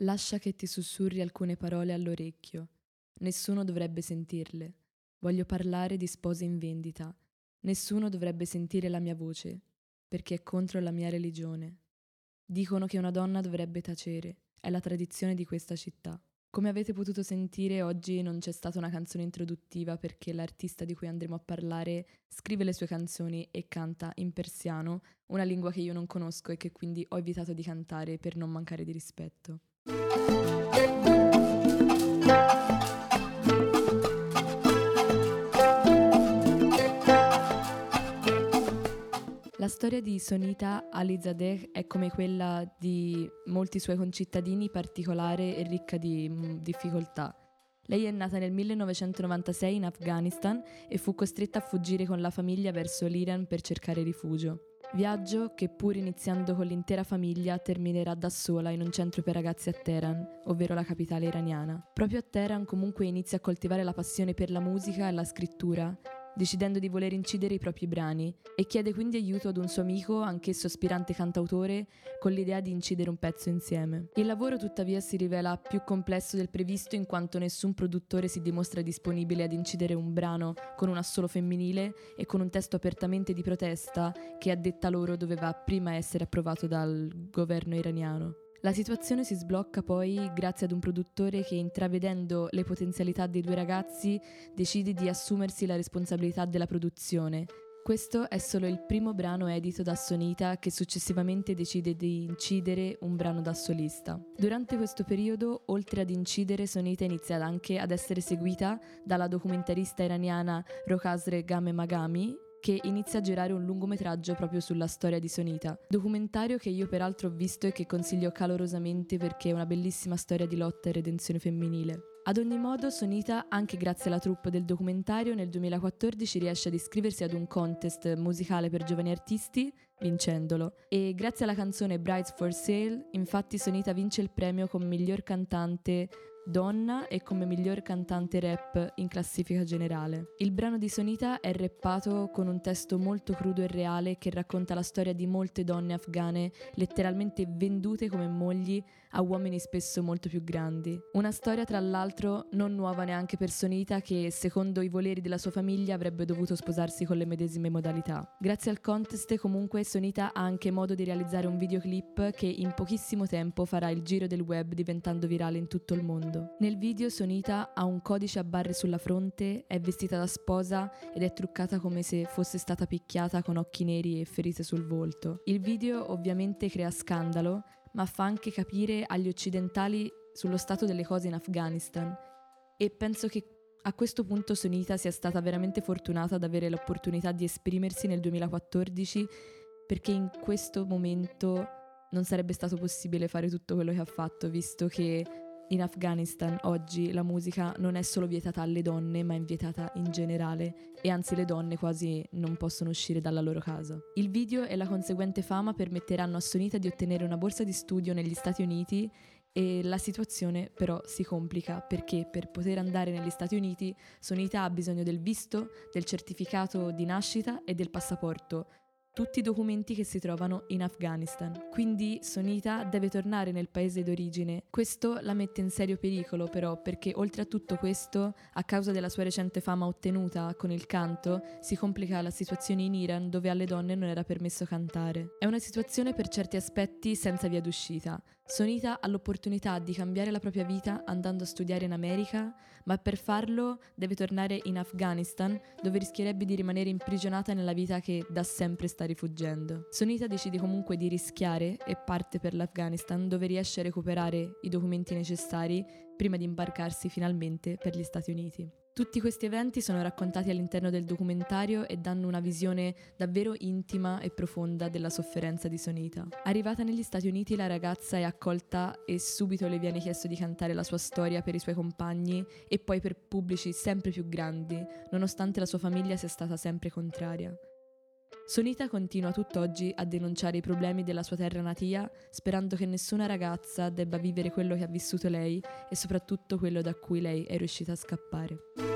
Lascia che ti sussurri alcune parole all'orecchio. Nessuno dovrebbe sentirle. Voglio parlare di spose in vendita. Nessuno dovrebbe sentire la mia voce, perché è contro la mia religione. Dicono che una donna dovrebbe tacere. È la tradizione di questa città. Come avete potuto sentire, oggi non c'è stata una canzone introduttiva perché l'artista di cui andremo a parlare scrive le sue canzoni e canta in persiano, una lingua che io non conosco e che quindi ho evitato di cantare per non mancare di rispetto. La storia di Sonita Alizadeh è come quella di molti suoi concittadini particolare e ricca di mm, difficoltà. Lei è nata nel 1996 in Afghanistan e fu costretta a fuggire con la famiglia verso l'Iran per cercare rifugio. Viaggio che pur iniziando con l'intera famiglia terminerà da sola in un centro per ragazzi a Teheran, ovvero la capitale iraniana. Proprio a Teheran comunque inizia a coltivare la passione per la musica e la scrittura decidendo di voler incidere i propri brani, e chiede quindi aiuto ad un suo amico, anch'esso aspirante cantautore, con l'idea di incidere un pezzo insieme. Il lavoro tuttavia si rivela più complesso del previsto in quanto nessun produttore si dimostra disponibile ad incidere un brano con un assolo femminile e con un testo apertamente di protesta che a detta loro doveva prima essere approvato dal governo iraniano. La situazione si sblocca poi grazie ad un produttore che, intravedendo le potenzialità dei due ragazzi, decide di assumersi la responsabilità della produzione. Questo è solo il primo brano edito da Sonita che successivamente decide di incidere un brano da solista. Durante questo periodo, oltre ad incidere, Sonita inizia anche ad essere seguita dalla documentarista iraniana Rokasre Game Magami che inizia a girare un lungometraggio proprio sulla storia di Sonita, documentario che io peraltro ho visto e che consiglio calorosamente perché è una bellissima storia di lotta e redenzione femminile. Ad ogni modo, Sonita, anche grazie alla troupe del documentario, nel 2014 riesce ad iscriversi ad un contest musicale per giovani artisti, vincendolo. E grazie alla canzone Brides for Sale, infatti Sonita vince il premio come miglior cantante donna e come miglior cantante rap in classifica generale. Il brano di Sonita è rappato con un testo molto crudo e reale che racconta la storia di molte donne afghane letteralmente vendute come mogli a uomini spesso molto più grandi. Una storia tra l'altro non nuova neanche per Sonita che secondo i voleri della sua famiglia avrebbe dovuto sposarsi con le medesime modalità. Grazie al contest comunque Sonita ha anche modo di realizzare un videoclip che in pochissimo tempo farà il giro del web diventando virale in tutto il mondo. Nel video Sonita ha un codice a barre sulla fronte, è vestita da sposa ed è truccata come se fosse stata picchiata con occhi neri e ferite sul volto. Il video ovviamente crea scandalo, ma fa anche capire agli occidentali sullo stato delle cose in Afghanistan e penso che a questo punto Sonita sia stata veramente fortunata ad avere l'opportunità di esprimersi nel 2014 perché in questo momento non sarebbe stato possibile fare tutto quello che ha fatto, visto che in Afghanistan oggi la musica non è solo vietata alle donne, ma è vietata in generale e anzi le donne quasi non possono uscire dalla loro casa. Il video e la conseguente fama permetteranno a Sonita di ottenere una borsa di studio negli Stati Uniti e la situazione però si complica perché per poter andare negli Stati Uniti Sonita ha bisogno del visto, del certificato di nascita e del passaporto tutti i documenti che si trovano in Afghanistan. Quindi Sonita deve tornare nel paese d'origine. Questo la mette in serio pericolo però perché oltre a tutto questo, a causa della sua recente fama ottenuta con il canto, si complica la situazione in Iran dove alle donne non era permesso cantare. È una situazione per certi aspetti senza via d'uscita. Sonita ha l'opportunità di cambiare la propria vita andando a studiare in America, ma per farlo deve tornare in Afghanistan, dove rischierebbe di rimanere imprigionata nella vita che da sempre sta rifuggendo. Sonita decide comunque di rischiare e parte per l'Afghanistan, dove riesce a recuperare i documenti necessari prima di imbarcarsi finalmente per gli Stati Uniti. Tutti questi eventi sono raccontati all'interno del documentario e danno una visione davvero intima e profonda della sofferenza di Sonita. Arrivata negli Stati Uniti la ragazza è accolta e subito le viene chiesto di cantare la sua storia per i suoi compagni e poi per pubblici sempre più grandi, nonostante la sua famiglia sia stata sempre contraria. Sonita continua tutt'oggi a denunciare i problemi della sua terra natia, sperando che nessuna ragazza debba vivere quello che ha vissuto lei e soprattutto quello da cui lei è riuscita a scappare.